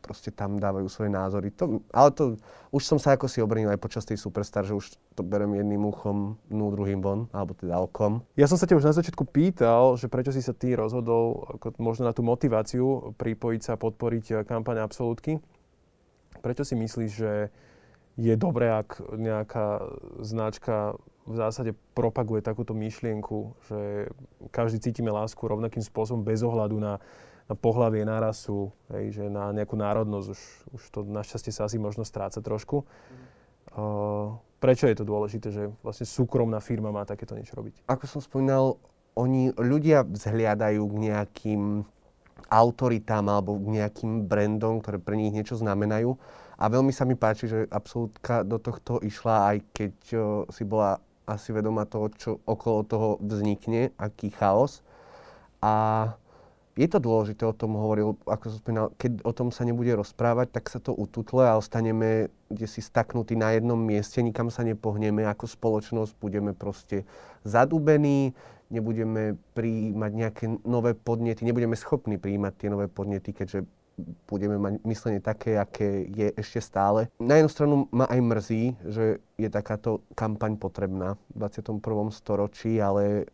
proste tam dávajú svoje názory. To, ale to, už som sa ako si obrnil aj počas tej Superstar, že už to berem jedným uchom, no druhým von, alebo teda okom. Ja som sa ťa už na začiatku pýtal, že prečo si sa ty rozhodol ako možno na tú motiváciu pripojiť sa a podporiť eh, kampaň Absolútky. Prečo si myslíš, že je dobré, ak nejaká značka v zásade propaguje takúto myšlienku, že každý cítime lásku rovnakým spôsobom bez ohľadu na, na pohlavie, na rasu, hej, že na nejakú národnosť. Už, už to našťastie sa asi možno stráca trošku. Mm. Uh, prečo je to dôležité, že vlastne súkromná firma má takéto niečo robiť? Ako som spomínal, oni, ľudia vzhliadajú k nejakým autoritám alebo k nejakým brandom, ktoré pre nich niečo znamenajú. A veľmi sa mi páči, že absolútka do tohto išla, aj keď uh, si bola asi vedomá toho, čo okolo toho vznikne, aký chaos. A je to dôležité, o tom hovoril, ako som spomínal, keď o tom sa nebude rozprávať, tak sa to ututle a ostaneme kde si staknutí na jednom mieste, nikam sa nepohneme, ako spoločnosť budeme proste zadubení, nebudeme prijímať nejaké nové podnety, nebudeme schopní prijímať tie nové podnety, keďže budeme mať myslenie také, aké je ešte stále. Na jednu stranu ma aj mrzí, že je takáto kampaň potrebná v 21. storočí, ale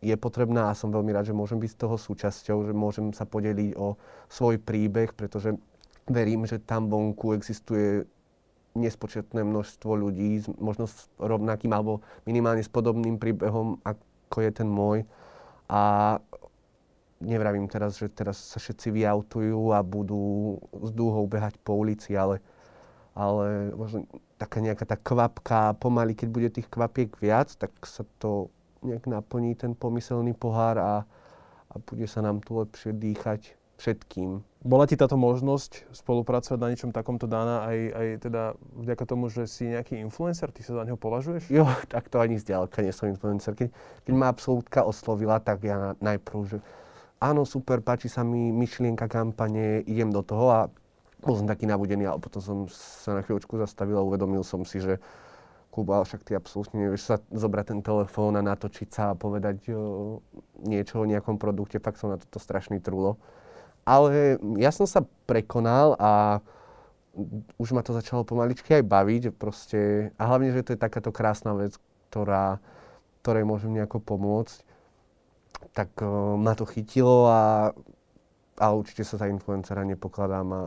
je potrebná a som veľmi rád, že môžem byť z toho súčasťou, že môžem sa podeliť o svoj príbeh, pretože verím, že tam vonku existuje nespočetné množstvo ľudí, možno s rovnakým alebo minimálne s podobným príbehom, ako je ten môj. A nevravím teraz, že teraz sa všetci vyautujú a budú s dúhou behať po ulici, ale, ale možno taká nejaká tá kvapka, pomaly, keď bude tých kvapiek viac, tak sa to nejak naplní ten pomyselný pohár a, a bude sa nám tu lepšie dýchať všetkým. Bola ti táto možnosť spolupracovať na niečom takomto dána aj, aj teda vďaka tomu, že si nejaký influencer? Ty sa za neho považuješ? Jo, tak to ani zďaleka nie som influencer. Keď, keď ma absolútka oslovila, tak ja najprv, že áno, super, páči sa mi myšlienka kampane, idem do toho a bol som taký nabudený, ale potom som sa na chvíľočku zastavil a uvedomil som si, že Kuba, však ty absolútne nevieš sa zobrať ten telefón a natočiť sa a povedať o, niečo o nejakom produkte, fakt som na toto strašný trúlo. Ale ja som sa prekonal a už ma to začalo pomaličky aj baviť, proste, a hlavne, že to je takáto krásna vec, ktorá, ktorej môžem nejako pomôcť, tak o, ma to chytilo a, a určite sa za influencera nepokladám a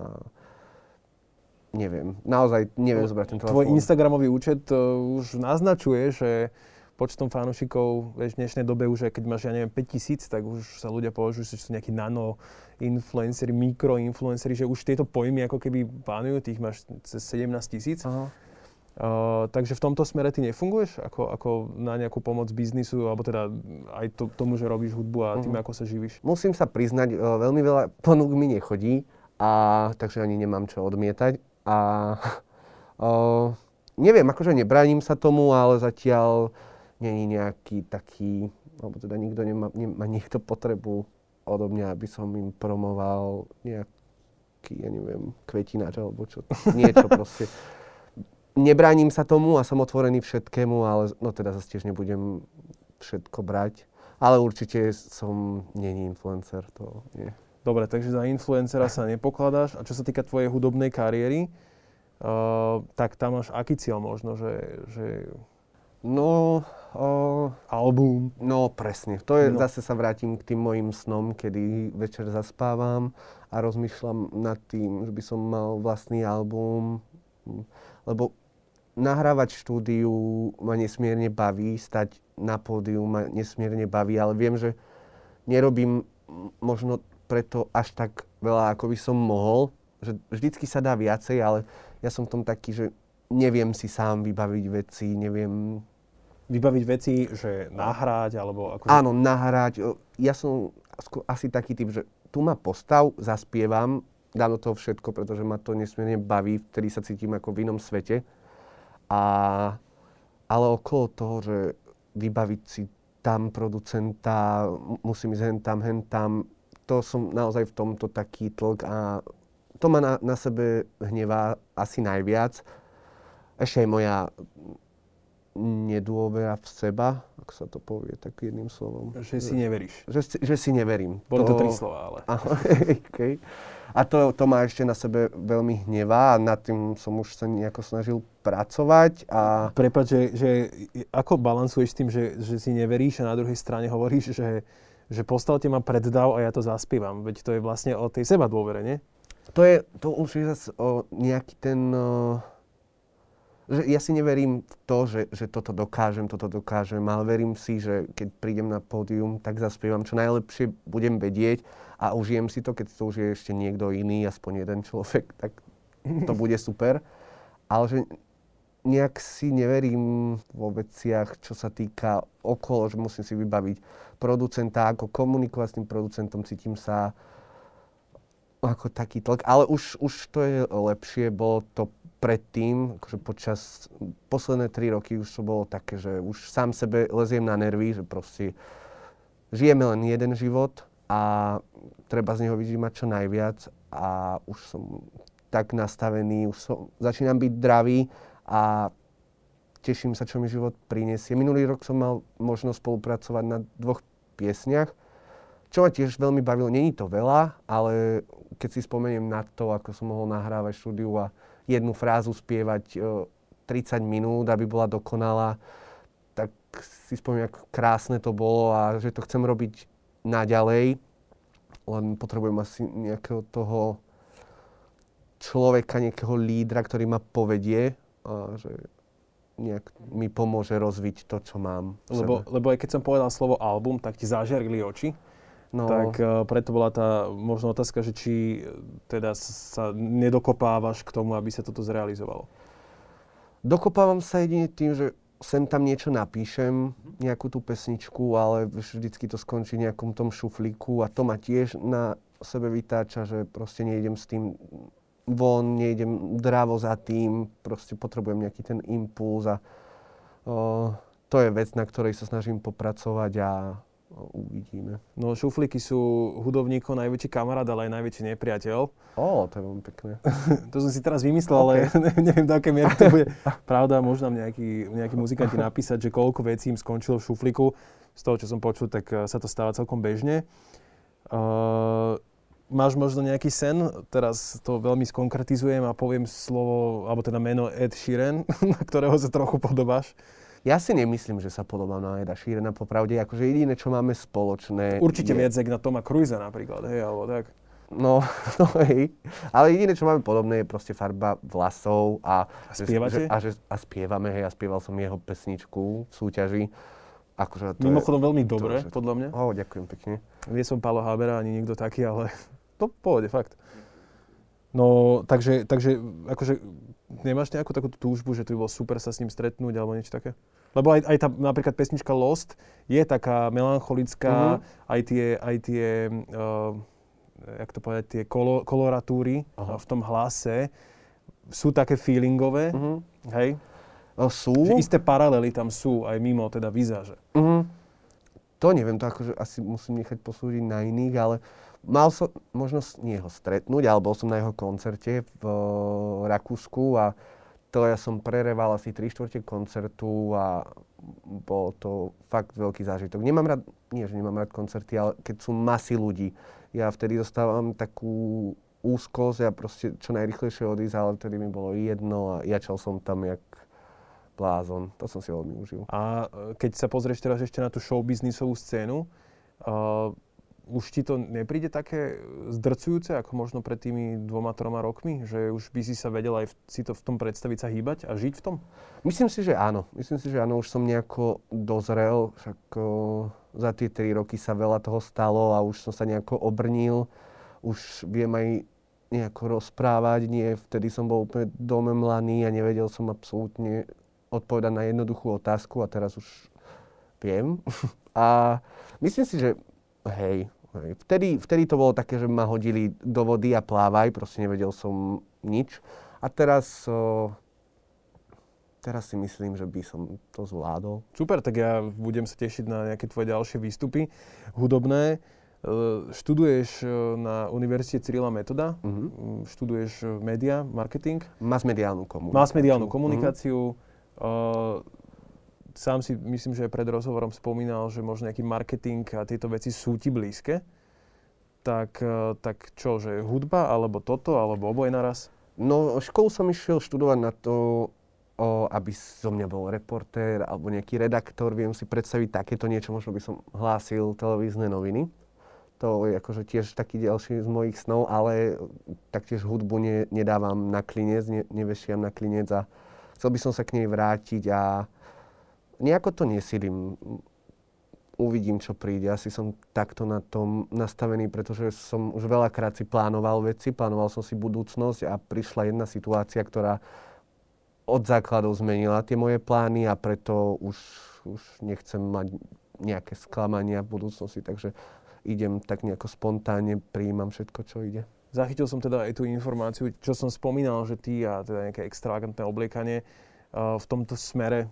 neviem, naozaj neviem zobrať ten telefón. Tvoj Instagramový účet uh, už naznačuje, že počtom fanúšikov v dnešnej dobe už, keď máš, ja neviem, 5000, tak už sa ľudia považujú, že sú nejakí nano influenceri, mikroinfluenceri, že už tieto pojmy ako keby pánujú, tých máš cez 17 tisíc. Uh, takže v tomto smere ty nefunguješ ako, ako na nejakú pomoc biznisu, alebo teda aj to, tomu, že robíš hudbu a tým, uh-huh. ako sa živíš? Musím sa priznať, uh, veľmi veľa ponúk mi nechodí, a takže ani nemám čo odmietať. A uh, neviem, akože nebránim sa tomu, ale zatiaľ není nejaký taký, alebo teda nikto nemá, nemá niekto potrebu odo mňa, aby som im promoval nejaký, ja neviem, kvetináč alebo čo, niečo proste. Nebránim sa tomu a som otvorený všetkému, ale no teda zase tiež nebudem všetko brať. Ale určite som není influencer, to nie. Dobre, takže za influencera sa nepokladáš. A čo sa týka tvojej hudobnej kariéry, uh, tak tam máš aký cieľ možno, že... že... No... Uh, album. No, presne. To je, no. zase sa vrátim k tým mojim snom, kedy večer zaspávam a rozmýšľam nad tým, že by som mal vlastný album. Lebo nahrávať štúdiu ma nesmierne baví, stať na pódiu ma nesmierne baví, ale viem, že nerobím možno preto až tak veľa, ako by som mohol. Že vždycky sa dá viacej, ale ja som v tom taký, že neviem si sám vybaviť veci, neviem... Vybaviť veci, že nahrať, alebo ako... Áno, nahrať. Ja som asi taký typ, že tu ma postav, zaspievam, dám do toho všetko, pretože ma to nesmierne baví, vtedy sa cítim ako v inom svete. A, ale okolo toho, že vybaviť si tam producenta, musím ísť hen tam, hen tam, to som naozaj v tomto taký tlk a to ma na, na sebe hnevá asi najviac. Ešte aj moja nedôvera v seba, ak sa to povie tak jedným slovom. Že si neveríš. Že, že si neverím. Boli to, to tri slova, ale. okay. A to, to ma ešte na sebe veľmi hnevá a nad tým som už sa nejako snažil pracovať. A... Prepač, že, že ako balansuješ tým, že, že si neveríš a na druhej strane hovoríš, že že postavte ma pred dav a ja to zaspievam. Veď to je vlastne o tej seba dôvere, nie? To je, to už je zase o nejaký ten, že ja si neverím v to, že, že toto dokážem, toto dokážem, ale verím si, že keď prídem na pódium, tak zaspievam čo najlepšie budem vedieť a užijem si to, keď to už je ešte niekto iný, aspoň jeden človek, tak to bude super. Ale že nejak si neverím vo veciach, čo sa týka okolo, že musím si vybaviť producenta, ako komunikovať s tým producentom, cítim sa ako taký tlak, ale už, už to je lepšie, bolo to predtým, akože počas posledné tri roky už to bolo také, že už sám sebe leziem na nervy, že proste žijeme len jeden život a treba z neho vyžívať čo najviac a už som tak nastavený, už som, začínam byť dravý a teším sa, čo mi život prinesie. Minulý rok som mal možnosť spolupracovať na dvoch piesniach, čo ma tiež veľmi bavilo. Není to veľa, ale keď si spomeniem na to, ako som mohol nahrávať štúdiu a jednu frázu spievať 30 minút, aby bola dokonalá, tak si spomínam, ako krásne to bolo a že to chcem robiť naďalej. Len potrebujem asi nejakého toho človeka, nejakého lídra, ktorý ma povedie, a že nejak mi pomôže rozviť to, čo mám. Lebo, lebo aj keď som povedal slovo album, tak ti zažiarili oči. No. Tak uh, preto bola tá možno otázka, že či e, teda sa nedokopávaš k tomu, aby sa toto zrealizovalo. Dokopávam sa jedine tým, že sem tam niečo napíšem, nejakú tú pesničku, ale vždycky to skončí nejakom tom šuflíku a to ma tiež na sebe vytáča, že proste nejdem s tým von, nejdem dravo za tým, proste potrebujem nejaký ten impuls a o, to je vec, na ktorej sa snažím popracovať a uvidíme. No šuflíky sú hudobníkov najväčší kamarát, ale aj najväčší nepriateľ. Ó, to je veľmi pekné. to som si teraz vymyslel, okay. ale neviem, do akej miery to bude pravda. Možno nejakí, nejakí muzikanti napísať, že koľko vecí im skončilo v šuflíku. Z toho, čo som počul, tak eh, sa to stáva celkom bežne. Uh, máš možno nejaký sen? Teraz to veľmi skonkretizujem a poviem slovo, alebo teda meno Ed Sheeran, na ktorého sa trochu podobáš. Ja si nemyslím, že sa podobám na Eda Sheerana, popravde. Akože jediné, čo máme spoločné... Určite je... viac na Toma Cruisa napríklad, hej, alebo tak. No, no hej. Ale jediné, čo máme podobné, je proste farba vlasov a... A spievate? Že, a, že, a spievame, hej, a spieval som jeho pesničku v súťaži. Akože to Mimochodom je, veľmi dobre, to, že... podľa mňa. O, ďakujem pekne. Nie som Paolo Habera ani nikto taký, ale to pôjde, fakt. No, takže, takže akože nemáš nejakú takú túžbu, že to by bolo super sa s ním stretnúť alebo niečo také? Lebo aj, aj tá napríklad pesnička Lost je taká melancholická, uh-huh. aj tie, aj tie uh, jak to povedať, tie kolo, koloratúry uh-huh. v tom hlase sú také feelingové, uh-huh. hej? No, sú. Že isté paralely tam sú aj mimo teda vizáže. Uh-huh. To neviem, to akože asi musím nechať posúdiť na iných, ale mal som možnosť nie ho stretnúť, ale bol som na jeho koncerte v uh, Rakúsku a to ja som prereval asi 3 štvrte koncertu a bol to fakt veľký zážitok. Nemám rád, nie že nemám rád koncerty, ale keď sú masy ľudí, ja vtedy dostávam takú úzkosť a proste čo najrychlejšie odísť, ale vtedy mi bolo jedno a jačal som tam jak blázon. To som si veľmi užil. A e, keď sa pozrieš teraz ešte na tú showbiznisovú scénu, uh, už ti to nepríde také zdrcujúce, ako možno pred tými dvoma, troma rokmi? Že už by si sa vedel aj v, si to v tom predstaviť sa hýbať a žiť v tom? Myslím si, že áno. Myslím si, že áno. Už som nejako dozrel. Však o, za tie tri roky sa veľa toho stalo a už som sa nejako obrnil. Už viem aj nejako rozprávať. Nie, vtedy som bol úplne domemlaný a nevedel som absolútne odpovedať na jednoduchú otázku a teraz už viem. a myslím si, že Hej, hej. Vtedy, vtedy to bolo také, že ma hodili do vody a plávaj, proste nevedel som nič. A teraz, o, teraz si myslím, že by som to zvládol. Super, tak ja budem sa tešiť na nejaké tvoje ďalšie výstupy hudobné. E, študuješ e, na Univerzite Cyrila Metoda, uh-huh. študuješ média, marketing. Masmediálnu komunikáciu. Masmediálnu komunikáciu. Uh-huh sám si myslím, že pred rozhovorom spomínal, že možno nejaký marketing a tieto veci sú ti blízke. Tak, e, tak čo, že hudba, alebo toto, alebo oboje naraz? No, školu som išiel študovať na to, o, aby zo mňa bol reportér alebo nejaký redaktor. Viem si predstaviť takéto niečo, možno by som hlásil televízne noviny. To je akože tiež taký ďalší z mojich snov, ale taktiež hudbu ne, nedávam na klinec, ne, nevešiam na klinec a chcel by som sa k nej vrátiť a nejako to nesilím. Uvidím, čo príde. Asi som takto na tom nastavený, pretože som už veľakrát si plánoval veci, plánoval som si budúcnosť a prišla jedna situácia, ktorá od základov zmenila tie moje plány a preto už, už nechcem mať nejaké sklamania v budúcnosti, takže idem tak nejako spontánne, prijímam všetko, čo ide. Zachytil som teda aj tú informáciu, čo som spomínal, že ty a teda nejaké extravagantné obliekanie, v tomto smere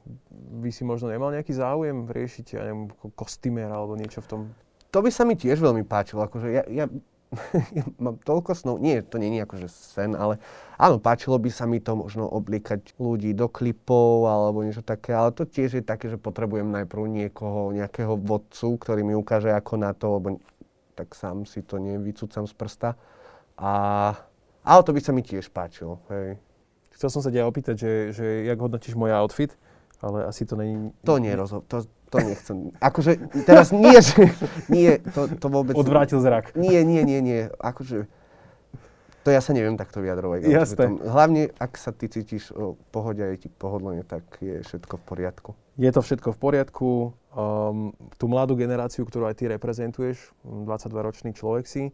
by si možno nemal nejaký záujem riešiť, ja neviem, kostýmer alebo niečo v tom? To by sa mi tiež veľmi páčilo. Akože ja, ja, ja mám toľko snov, nie, to nie je akože sen, ale áno, páčilo by sa mi to možno obliekať ľudí do klipov alebo niečo také, ale to tiež je také, že potrebujem najprv niekoho, nejakého vodcu, ktorý mi ukáže ako na to, lebo tak sám si to nevycúcam z prsta. A, ale to by sa mi tiež páčilo, hej. Chcel som sa ťa opýtať, že, že jak hodnotíš môj outfit, ale asi to není... To nie, rozho- to, to nechcem. Akože teraz nie, že... Nie, to, to vôbec... Odvrátil zrak. Nie, nie, nie, nie. Akože... To ja sa neviem takto vyjadrovať. Jasné. Tom, hlavne, ak sa ty cítiš o pohode a je ti pohodlne, tak je všetko v poriadku. Je to všetko v poriadku. Um, tú mladú generáciu, ktorú aj ty reprezentuješ, 22-ročný človek si,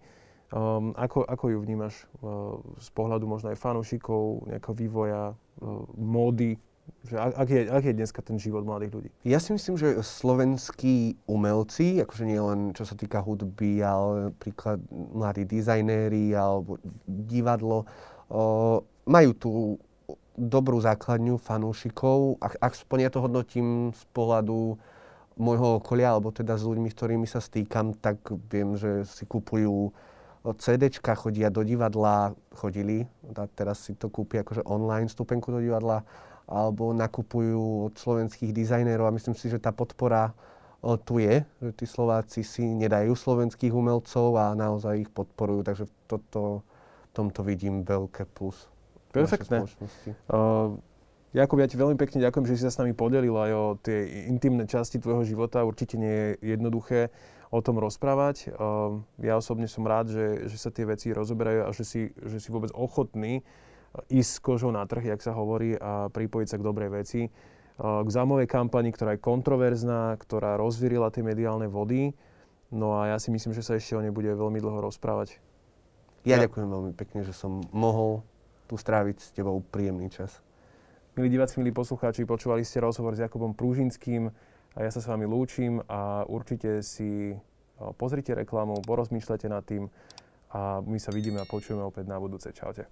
Um, ako, ako ju vnímaš uh, z pohľadu možno aj fanúšikov, nejakého vývoja, uh, módy? Že ak, je, ak je dneska ten život mladých ľudí? Ja si myslím, že slovenskí umelci, akože nie len čo sa týka hudby, ale napríklad mladí dizajnéri alebo divadlo, uh, majú tú dobrú základňu fanúšikov. Ak, ak ja to hodnotím z pohľadu môjho okolia, alebo teda s ľuďmi, s ktorými sa stýkam, tak viem, že si kupujú CDčka, chodia do divadla, chodili, teraz si to kúpia akože online stupenku do divadla, alebo nakupujú od slovenských dizajnérov a myslím si, že tá podpora tu je, že tí Slováci si nedajú slovenských umelcov a naozaj ich podporujú, takže toto, v tomto vidím veľké plus. Perfektné. Uh, Jakub, ja ti veľmi pekne ďakujem, že si sa s nami podelil aj o tie intimné časti tvojho života. Určite nie je jednoduché o tom rozprávať. Ehm, ja osobne som rád, že, že sa tie veci rozoberajú a že si, že si vôbec ochotný eh, ísť s kožou na trh, jak sa hovorí, a pripojiť sa k dobrej veci. Eh, k zámovej kampani, ktorá je kontroverzná, ktorá rozvírila tie mediálne vody. No a ja si myslím, že sa ešte o nej bude veľmi dlho rozprávať. Ja, ja ďakujem veľmi pekne, že som mohol tu stráviť s tebou príjemný čas. Milí diváci, milí poslucháči, počúvali ste rozhovor s Jakubom Prúžinským. A ja sa s vami lúčim a určite si pozrite reklamu, porozmýšľate nad tým a my sa vidíme a počujeme opäť na budúce. Čaute.